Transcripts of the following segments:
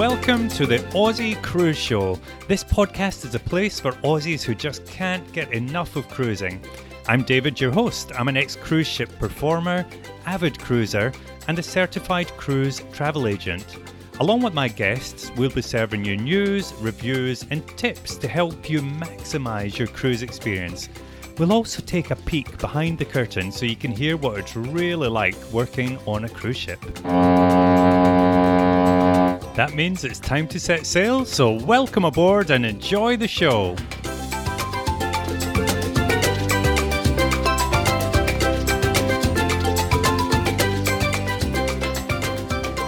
Welcome to the Aussie Cruise Show. This podcast is a place for Aussies who just can't get enough of cruising. I'm David, your host. I'm an ex cruise ship performer, avid cruiser, and a certified cruise travel agent. Along with my guests, we'll be serving you news, reviews, and tips to help you maximize your cruise experience. We'll also take a peek behind the curtain so you can hear what it's really like working on a cruise ship. That means it's time to set sail, so welcome aboard and enjoy the show.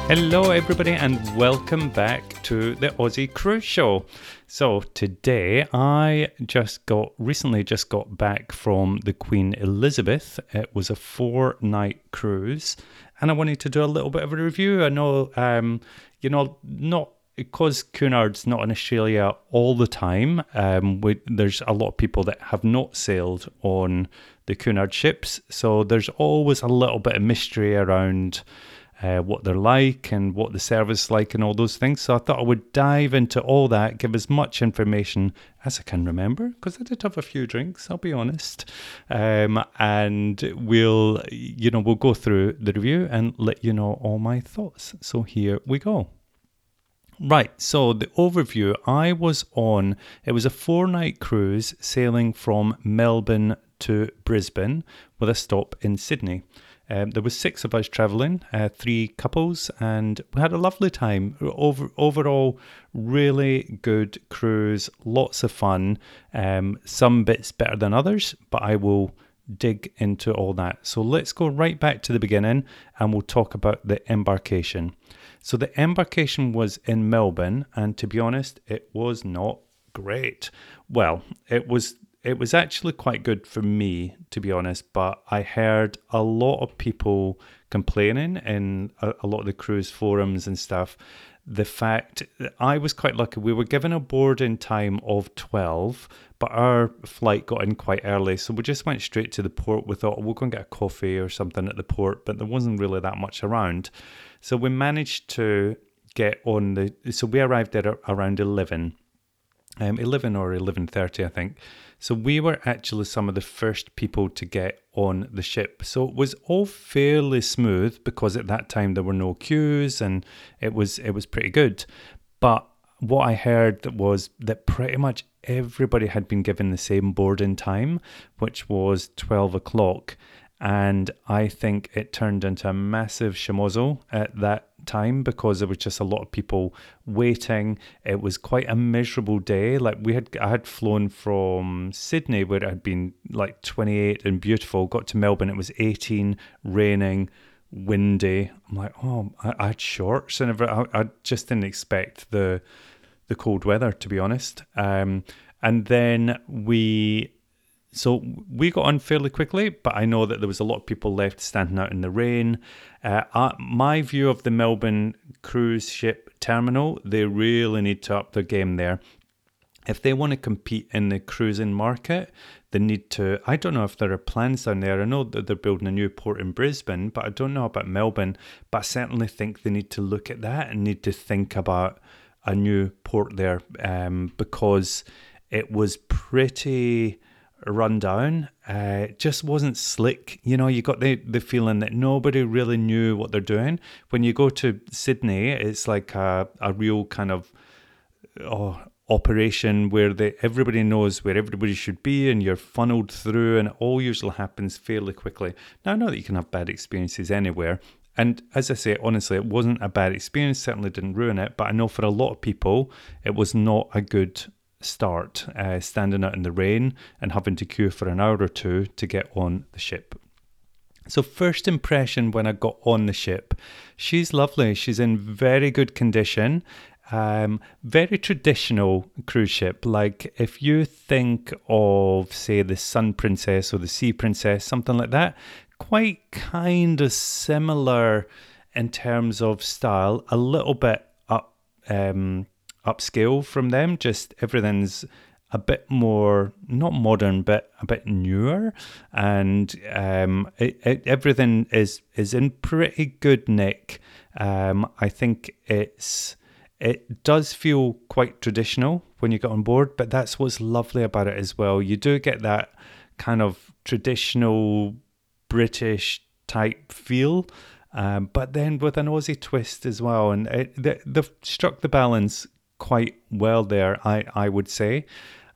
Hello, everybody, and welcome back to the Aussie Cruise Show. So today, I just got recently just got back from the Queen Elizabeth. It was a four-night cruise, and I wanted to do a little bit of a review. I know, um, you know, not because Cunard's not in Australia all the time. Um, we, there's a lot of people that have not sailed on the Cunard ships, so there's always a little bit of mystery around uh, what they're like and what the service is like and all those things. So I thought I would dive into all that, give as much information as I can remember, because I did have a few drinks, I'll be honest. Um, and we'll, you know, we'll go through the review and let you know all my thoughts. So here we go. Right, so the overview I was on, it was a four night cruise sailing from Melbourne to Brisbane with a stop in Sydney. Um, there was six of us travelling, uh, three couples, and we had a lovely time. Over, overall, really good cruise, lots of fun. Um, some bits better than others, but I will dig into all that. So let's go right back to the beginning, and we'll talk about the embarkation. So the embarkation was in Melbourne, and to be honest, it was not great. Well, it was it was actually quite good for me, to be honest, but I heard a lot of people complaining in a, a lot of the cruise forums and stuff. The fact that I was quite lucky, we were given a boarding time of 12, but our flight got in quite early. So we just went straight to the port. We thought, we'll go and get a coffee or something at the port, but there wasn't really that much around. So we managed to get on the, so we arrived there around 11. Um, 11 or 11.30 i think so we were actually some of the first people to get on the ship. So it was all fairly smooth because at that time there were no queues and it was it was pretty good. But what I heard was that pretty much everybody had been given the same boarding time, which was 12 o'clock. And I think it turned into a massive shamozo at that time because there was just a lot of people waiting. It was quite a miserable day. Like we had, I had flown from Sydney where it had been like 28 and beautiful. Got to Melbourne, it was 18, raining, windy. I'm like, oh, I, I had shorts and everything. I, I just didn't expect the the cold weather to be honest. Um, and then we so we got on fairly quickly, but I know that there was a lot of people left standing out in the rain. Uh, uh, my view of the Melbourne cruise ship terminal, they really need to up their game there. If they want to compete in the cruising market, they need to. I don't know if there are plans down there. I know that they're building a new port in Brisbane, but I don't know about Melbourne. But I certainly think they need to look at that and need to think about a new port there um, because it was pretty run down. Uh, just wasn't slick. You know, you got the, the feeling that nobody really knew what they're doing. When you go to Sydney, it's like a, a real kind of oh, operation where the, everybody knows where everybody should be and you're funneled through, and it all usually happens fairly quickly. Now, I know that you can have bad experiences anywhere. And as I say, honestly, it wasn't a bad experience, certainly didn't ruin it, but I know for a lot of people, it was not a good start uh, standing out in the rain and having to queue for an hour or two to get on the ship. So, first impression when I got on the ship, she's lovely. She's in very good condition. Um, very traditional cruise ship. Like if you think of, say, the Sun Princess or the Sea Princess, something like that, quite kind of similar in terms of style, a little bit up um, upscale from them. Just everything's a bit more not modern, but a bit newer, and um, it, it, everything is is in pretty good nick. Um, I think it's It does feel quite traditional when you get on board, but that's what's lovely about it as well. You do get that kind of traditional British type feel, um, but then with an Aussie twist as well. And it, they, they've struck the balance quite well there, I, I would say.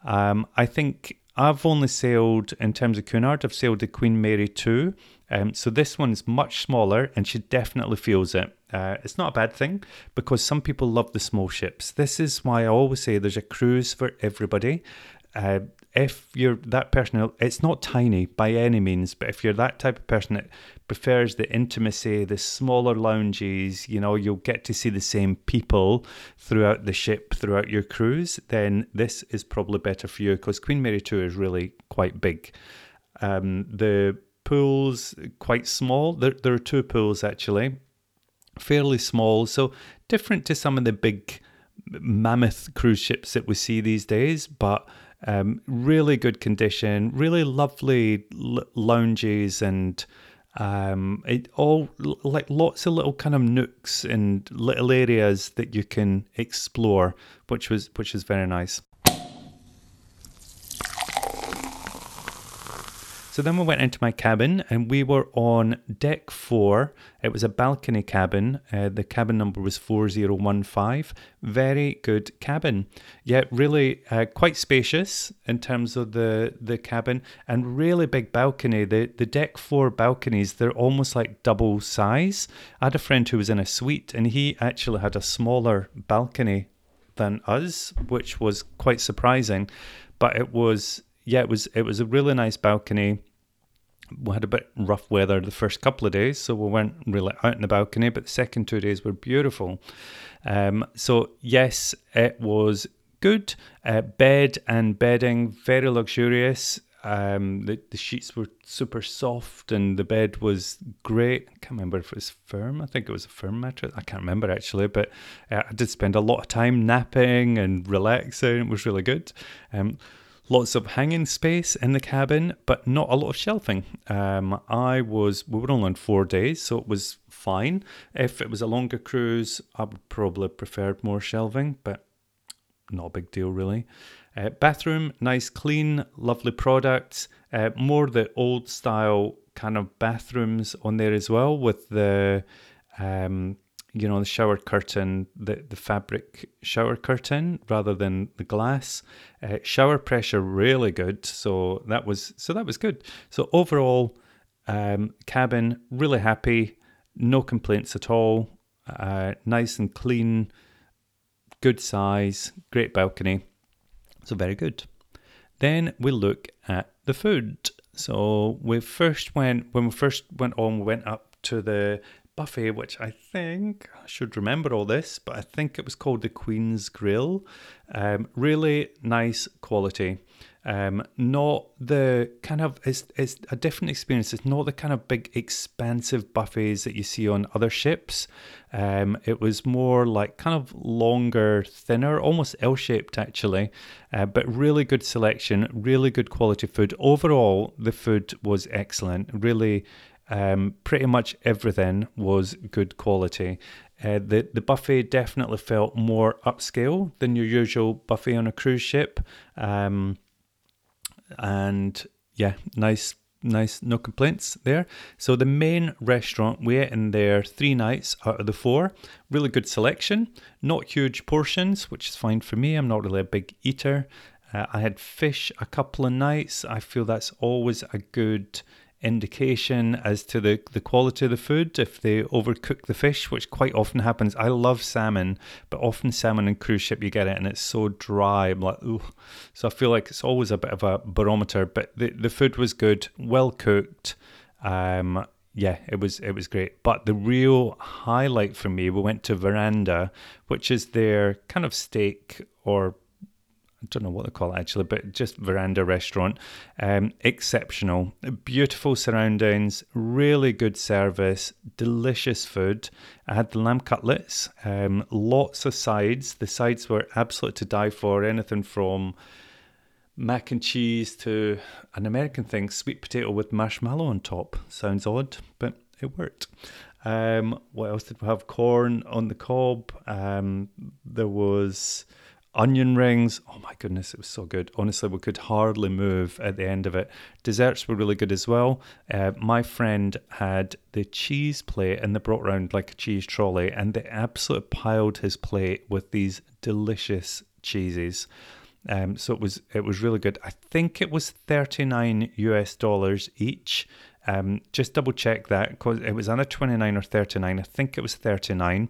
Um, I think I've only sailed, in terms of Cunard, I've sailed the Queen Mary 2. Um, so this one's much smaller and she definitely feels it. Uh, it's not a bad thing because some people love the small ships. This is why I always say there's a cruise for everybody. Uh, if you're that person, it's not tiny by any means, but if you're that type of person that prefers the intimacy, the smaller lounges, you know, you'll get to see the same people throughout the ship, throughout your cruise, then this is probably better for you because Queen Mary 2 is really quite big. Um, the pools quite small. There, there are two pools actually, fairly small, so different to some of the big mammoth cruise ships that we see these days, but um, really good condition, really lovely l- lounges and um, it all like lots of little kind of nooks and little areas that you can explore, which was which is very nice. So then we went into my cabin and we were on deck four. It was a balcony cabin. Uh, the cabin number was 4015. Very good cabin. Yeah, really uh, quite spacious in terms of the, the cabin and really big balcony. The, the deck four balconies, they're almost like double size. I had a friend who was in a suite and he actually had a smaller balcony than us, which was quite surprising. But it was yeah, it was it was a really nice balcony. We had a bit rough weather the first couple of days, so we weren't really out in the balcony. But the second two days were beautiful. Um, so yes, it was good. Uh, bed and bedding very luxurious. Um, the, the sheets were super soft and the bed was great. I can't remember if it was firm. I think it was a firm mattress. I can't remember actually, but uh, I did spend a lot of time napping and relaxing. It was really good. Um, lots of hanging space in the cabin, but not a lot of shelving. Um, I was we were only on four days, so it was fine. If it was a longer cruise, I would probably preferred more shelving, but not a big deal really. Uh, bathroom, nice, clean, lovely products. Uh, more the old style kind of bathrooms on there as well, with the um, you know the shower curtain the, the fabric shower curtain rather than the glass. Uh, shower pressure really good. So that was so that was good. So overall um, cabin really happy. No complaints at all. Uh, nice and clean good size great balcony. So very good. Then we look at the food. So we first went when we first went on we went up to the buffet, which I think I should remember all this, but I think it was called the Queen's Grill. Um, really nice quality. Um, not the kind of it's, it's a different experience. It's not the kind of big expansive buffets that you see on other ships. Um, it was more like kind of longer, thinner, almost L-shaped actually, uh, but really good selection, really good quality food. Overall, the food was excellent. Really um, pretty much everything was good quality. Uh, the the buffet definitely felt more upscale than your usual buffet on a cruise ship, um, and yeah, nice, nice, no complaints there. So the main restaurant we ate in there three nights out of the four. Really good selection, not huge portions, which is fine for me. I'm not really a big eater. Uh, I had fish a couple of nights. I feel that's always a good indication as to the, the quality of the food if they overcook the fish, which quite often happens. I love salmon, but often salmon and cruise ship you get it and it's so dry. I'm like, ooh. So I feel like it's always a bit of a barometer. But the, the food was good, well cooked. Um, yeah, it was it was great. But the real highlight for me, we went to Verandah, which is their kind of steak or don't know what they call it actually, but just Verandah restaurant. Um, exceptional, beautiful surroundings, really good service, delicious food. I had the lamb cutlets, um, lots of sides. The sides were absolute to die for. Anything from mac and cheese to an American thing, sweet potato with marshmallow on top. Sounds odd, but it worked. Um, what else did we have? Corn on the cob. Um, there was onion rings. Oh my goodness, it was so good. Honestly, we could hardly move at the end of it. Desserts were really good as well. Uh, my friend had the cheese plate and they brought around like a cheese trolley and they absolutely piled his plate with these delicious cheeses. Um, so it was it was really good. I think it was 39 US dollars each. Um, just double check that because it was either 29 or 39. I think it was 39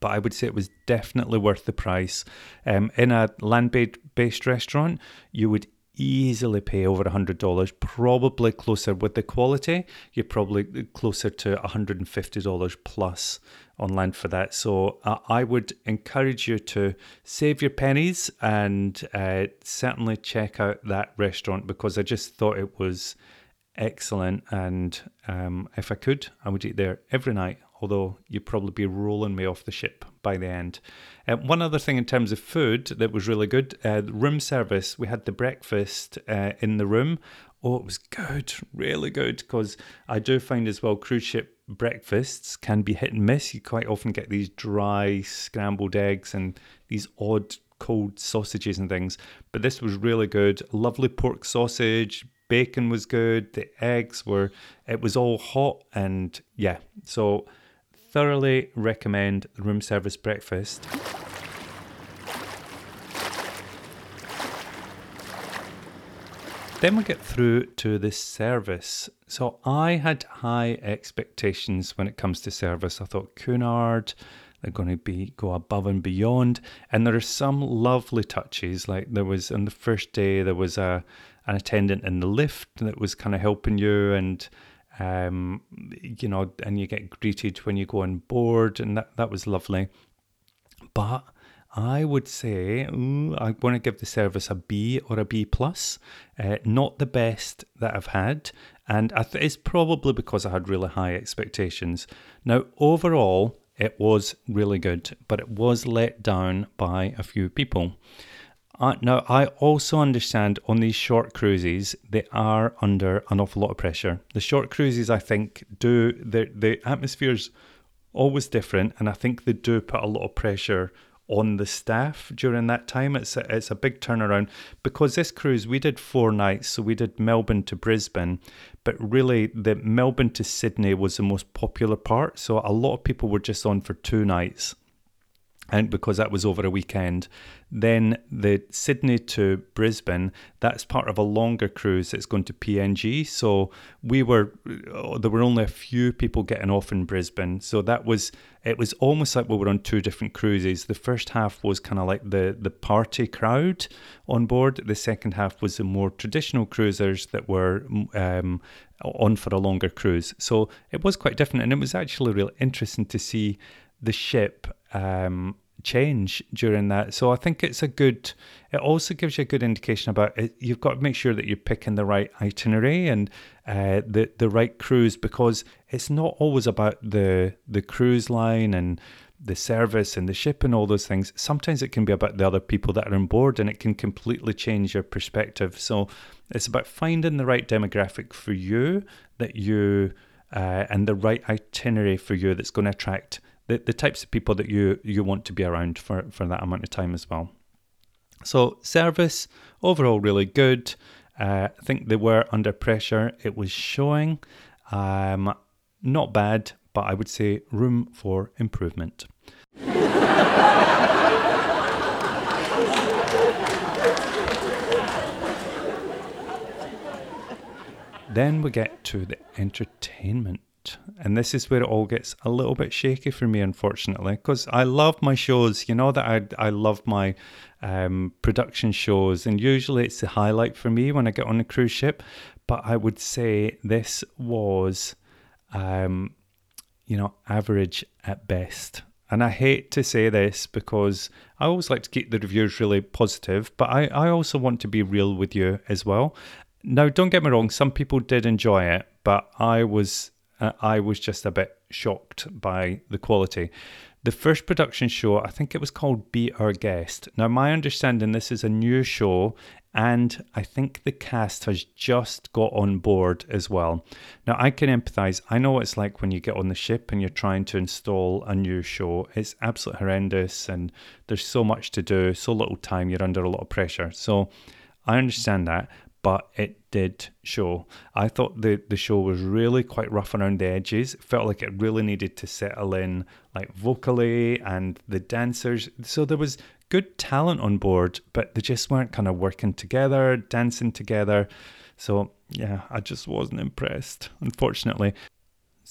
but I would say it was definitely worth the price. Um, in a land based restaurant, you would easily pay over $100, probably closer with the quality, you're probably closer to $150 plus on land for that. So uh, I would encourage you to save your pennies and uh, certainly check out that restaurant because I just thought it was excellent. And um, if I could, I would eat there every night although you'd probably be rolling me off the ship by the end. Uh, one other thing in terms of food that was really good uh, room service. We had the breakfast uh, in the room. Oh, it was good, really good, because I do find as well cruise ship breakfasts can be hit and miss. You quite often get these dry scrambled eggs and these odd cold sausages and things. But this was really good. Lovely pork sausage, bacon was good, the eggs were, it was all hot, and yeah, so thoroughly recommend room service breakfast. Then we get through to the service. So I had high expectations when it comes to service. I thought Cunard, they're going to be go above and beyond, and there are some lovely touches. Like there was on the first day, there was a an attendant in the lift that was kind of helping you, and um, you know, and you get greeted when you go on board, and that, that was lovely. But I would say ooh, I want to give the service a B or a B plus. Uh, not the best that I've had, and th- it's probably because I had really high expectations. Now, overall, it was really good, but it was let down by a few people. Uh, now, I also understand on these short cruises, they are under an awful lot of pressure. The short cruises, I think, do, the, the atmosphere's always different, and I think they do put a lot of pressure on the staff during that time. It's a, it's a big turnaround because this cruise, we did four nights. So we did Melbourne to Brisbane, but really the Melbourne to Sydney was the most popular part. So a lot of people were just on for two nights and because that was over a weekend. Then the Sydney to Brisbane, that's part of a longer cruise that's going to PNG. So we were, uh, there were only a few people getting off in Brisbane. So that was, it was almost like we were on two different cruises. The first half was kind of like the, the party crowd on board. The second half was the more traditional cruisers that were um, on for a longer cruise. So it was quite different. And it was actually really interesting to see the ship um, change during that. So I think it's a good. It also gives you a good indication about it. You've got to make sure that you're picking the right itinerary and uh, the the right cruise because it's not always about the the cruise line and the service and the ship and all those things. Sometimes it can be about the other people that are on board and it can completely change your perspective. So it's about finding the right demographic for you that you uh, and the right itinerary for you that's going to attract the, the types of people that you you want to be around for, for that amount of time as well. So service overall really good. Uh, I think they were under pressure. It was showing, um, not bad, but I would say room for improvement. then we get to the entertainment and this is where it all gets a little bit shaky for me, unfortunately, because I love my shows. You know that I I love my um, production shows, and usually it's the highlight for me when I get on a cruise ship. But I would say this was, um, you know, average at best. And I hate to say this because I always like to keep the reviews really positive, but I, I also want to be real with you as well. Now, don't get me wrong, some people did enjoy it, but I was uh, I was just a bit shocked by the quality. The first production show, I think it was called Be Our Guest. Now, my understanding, this is a new show And I think the cast has just got on board as well. Now, I can empathize. I know what it's like when you get on the ship and you're trying to install a new show. It's absolutely horrendous, and there's so much to do, so little time, you're under a lot of pressure. So I understand that but it did show. I thought the, the show was really quite rough around the edges. It felt like it really needed to settle in, like vocally and the dancers. So there was good talent on board, but they just weren't kind of working together, dancing together. So yeah, I just wasn't impressed, unfortunately.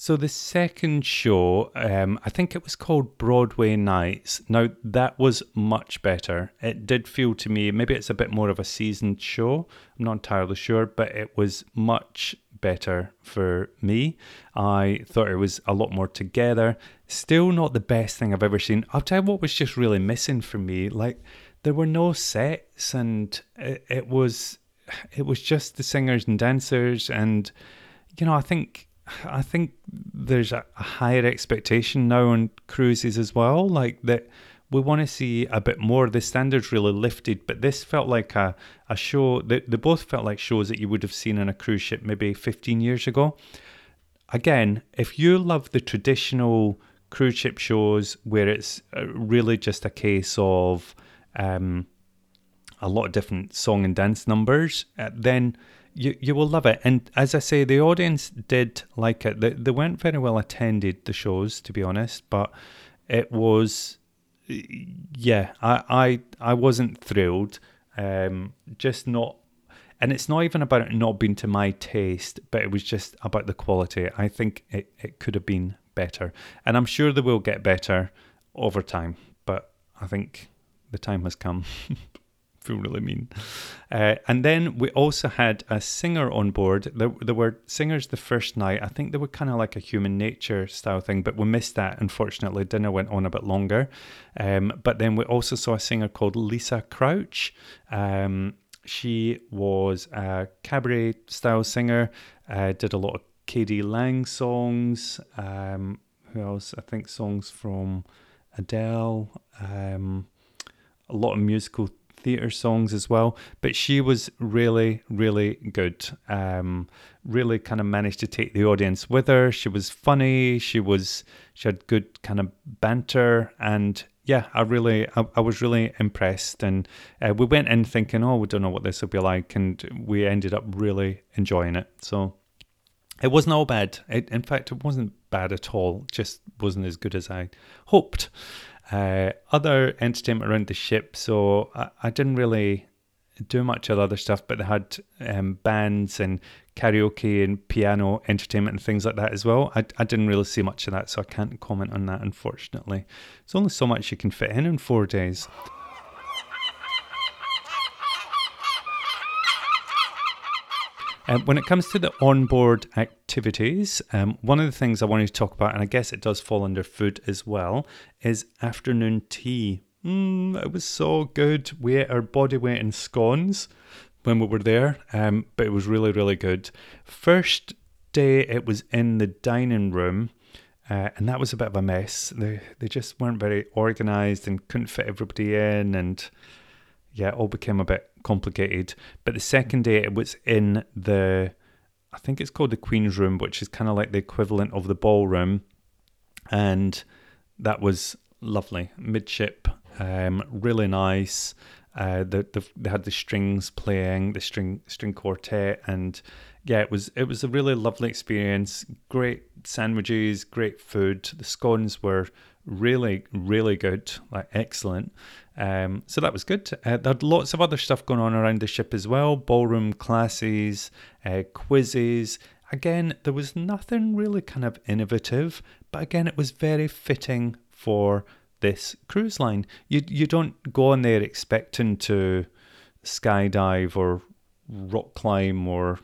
So the second show, um, I think it was called Broadway Nights. Now that was much better. It did feel to me maybe it's a bit more of a seasoned show. I'm not entirely sure, but it was much better for me. I thought it was a lot more together. Still not the best thing I've ever seen. I'll tell you what was just really missing for me. Like there were no sets, and it, it was it was just the singers and dancers, and you know I think I think there's a, higher expectation now on cruises as well. Like that, we want to see a bit more. The standards really lifted, but this felt like a, a show. They, they both felt like shows that you would have seen on a cruise ship maybe 15 years ago. Again, if you love the traditional cruise ship shows where it's uh, really just a case of um, a lot of different song and dance numbers, uh, then you you will love it. And as I say, the audience did like it. They, they weren't very well attended the shows, to be honest, but it was yeah. I I I wasn't thrilled. Um, just not. And it's not even about it not being to my taste, but it was just about the quality. I think it, it could have been better. And I'm sure they will get better over time, but I think the time has come. feel really mean. Uh, and then we also had a singer on board. There, there were singers the first night. I think they were kind of like a human nature style thing, but we missed that, unfortunately. Dinner went on a bit longer. Um, but then we also saw a singer called Lisa Crouch. Um, she was a cabaret style singer, uh, did a lot of KD Lang songs. Um, who else? I think songs from Adele. Um, a lot of musical theatre songs as well. But she was really, really good. Um, really kind of managed to take the audience with her. She was funny. She was she had good kind of banter and yeah, I really, I, I, was really impressed, and uh, we went in thinking, oh, we don't know what this will be like, and we ended up really enjoying it. So it wasn't all bad. It, in fact, it wasn't bad at all. Just wasn't as good as I hoped. Uh, other entertainment around the ship, so I, I, didn't really do much of other stuff, but they had um, bands and karaoke and piano entertainment and things like that as well. I, I didn't really see much of that, so I can't comment on that, unfortunately. There's only so much you can fit in in four days. Um, when it comes to the onboard activities, um, one of the things I wanted to talk about, and I guess it does fall under food as well, is afternoon tea. Mm, it was so good. We ate our body weight in scones when we were there, um, but it was really, really good. First day, it was in the dining room. Uh, and that was a bit of a mess. They they just weren't very organised and couldn't fit everybody in, and yeah, it all became a bit complicated. But the second day, it was in the, I think it's called the Queen's Room, which is kind of like the equivalent of the ballroom. And that was lovely. Midship, um, really nice. Uh, the, the, they had the strings playing, the string string quartet, and yeah, it was it was a really lovely experience. Great sandwiches, great food. The scones were really really good, like excellent. Um, so that was good. Uh, there had lots of other stuff going on around the ship as well ballroom classes, uh, quizzes. Again, there was nothing really kind of innovative, but again, it was very fitting for this cruise line. You, you don't go on there expecting to skydive or rock climb or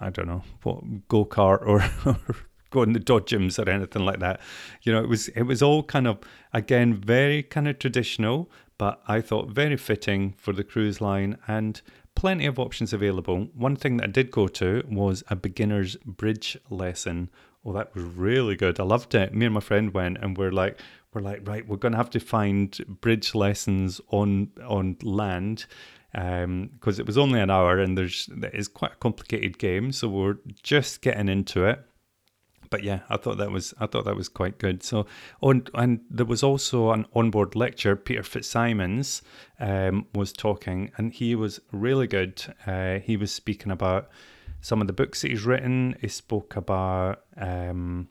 I don't know what go kart or, or go in the dodgems or anything like that. You know, it was it was all kind of again very kind of traditional, but I thought very fitting for the cruise line and plenty of options available. One thing that I did go to was a beginner's bridge lesson. Oh, that was really good. I loved it. Me and my friend went and we're like we're like, right, we're gonna have to find bridge lessons on on land because um, it was only an hour and there's it is quite a complicated game, so we're just getting into it. But yeah, I thought that was I thought that was quite good. So on and there was also an onboard lecture. Peter Fitzsimons um, was talking, and he was really good. Uh, he was speaking about some of the books that he's written. He spoke about um,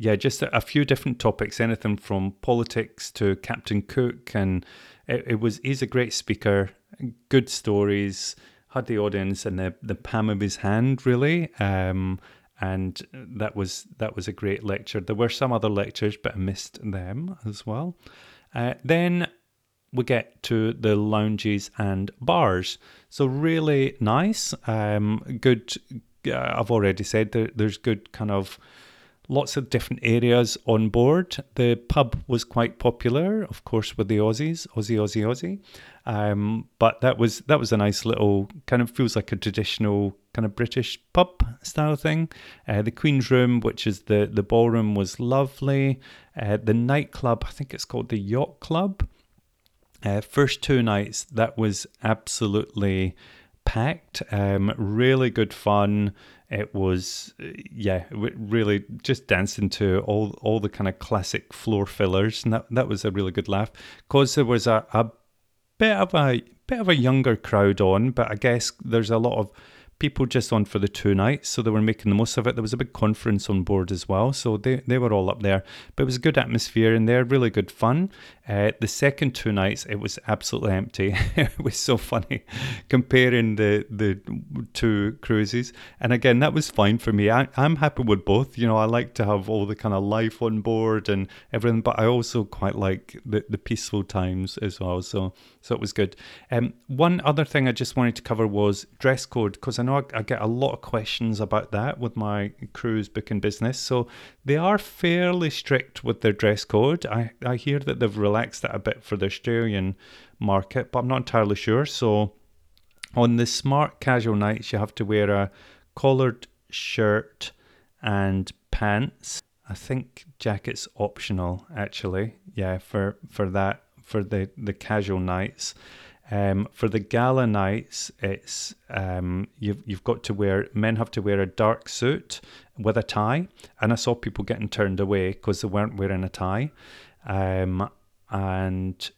yeah, just a, a, few different topics, anything from politics to Captain Cook, and it, it, was he's a great speaker, good stories, had the audience in the the palm of his hand really, um, and that was that was a great lecture. There were some other lectures, but I missed them as well. Uh, then we get to the lounges and bars. So really nice, um, good. Uh, I've already said there, there's good kind of lots of different areas on board. The pub was quite popular, of course, with the Aussies, Aussie, Aussie, Aussie. Um, but that was that was a nice little kind of feels like a traditional kind of British pub style thing. Uh, the Queen's Room, which is the the ballroom, was lovely. Uh, the nightclub, I think it's called the Yacht Club. Uh, first two nights, that was absolutely packed. Um, really good fun. It was, yeah, really just dancing to all all the kind of classic floor fillers, and that that was a really good laugh. Cause there was a, a bit of a bit of a younger crowd on, but I guess there's a lot of people just on for the two nights, so they were making the most of it. There was a big conference on board as well, so they, they were all up there. But it was a good atmosphere in there, really good fun. Uh, the second two nights, it was absolutely empty. it was so funny comparing the the two cruises. And again, that was fine for me. I, I'm happy with both. You know, I like to have all the kind of life on board and everything, but I also quite like the, the peaceful times as well. So so it was good. Um, one other thing I just wanted to cover was dress code because I know I, I get a lot of questions about that with my cruise booking business. So they are fairly strict with their dress code. I, I hear that they've relaxed it a bit for the Australian market, but I'm not entirely sure. So on the smart casual nights, you have to wear a collared shirt and pants. I think jacket's optional actually. Yeah, for for that for the the casual nights. Um, for the gala nights, it's um, you've you've got to wear. Men have to wear a dark suit with a tie, and I saw people getting turned away because they weren't wearing a tie. Um, and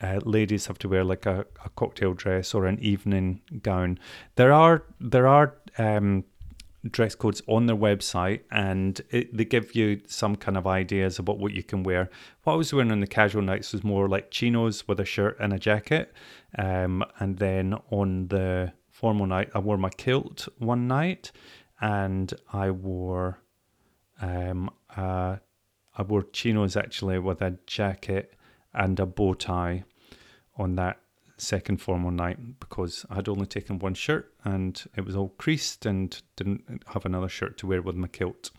uh, ladies have to wear like a, a cocktail dress or an evening gown. There are there are um, dress codes on their website and it, they give you some kind of ideas about what you can wear. What I was wearing on the casual nights was more like chinos with a shirt and a jacket. Um, and then on the formal night, I wore my kilt one night and I wore um, uh, I wore chinos actually with a jacket and a bow tie on that second formal night because I had only taken one shirt and it was all creased and didn't have another shirt to wear with my kilt.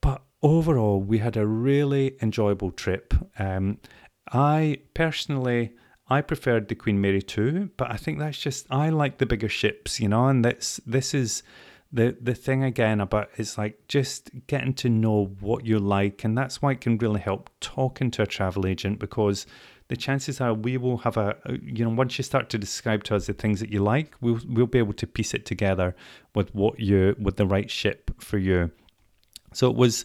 But overall, we had a really enjoyable trip. Um, I personally, I preferred the Queen Mary 2, but I think that's just I like the bigger ships, you know, and that's this is the the thing again about it's like just getting to know what you like and that's why it can really help talking to a travel agent because the chances are we will have a, you know, once you start to describe to us the things that you like, we'll we'll be able to piece it together with what you with the right ship for you. So it was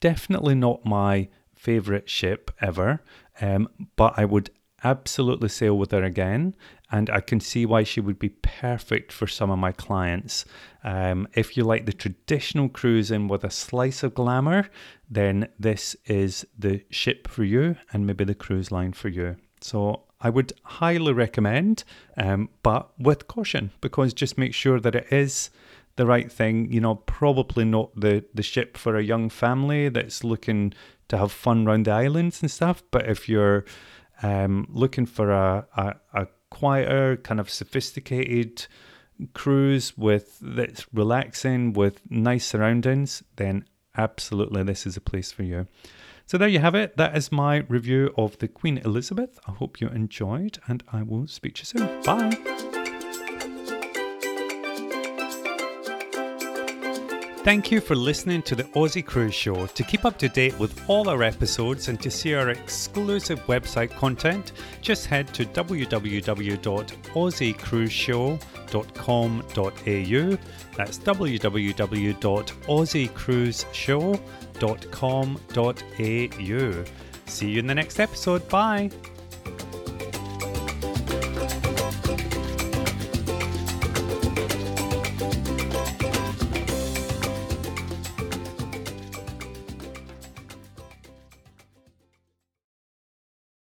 definitely not my favorite ship ever, um, but I would absolutely sail with her again, and I can see why she would be perfect for some of my clients. Um, if you like the traditional cruising with a slice of glamour, then this is the ship for you and maybe the cruise line for you. So I would highly recommend, um, but with caution, because just make sure that it is the right thing. You know, probably not the the ship for a young family that's looking to have fun around the islands and stuff. But if you're um, looking for a, a, a quieter, kind of sophisticated cruise with that's relaxing with nice surroundings, then absolutely this is a place for you. So there you have it. That is my review of the Queen Elizabeth. I hope you enjoyed, and I will speak to you soon. Bye. Thank you for listening to the Aussie Cruise Show. To keep up to date with all our episodes and to see our exclusive website content, just head to www.aussiecruiseshow.com.au. That's www.aussiecruiseshow.com.au. See you in the next episode. Bye.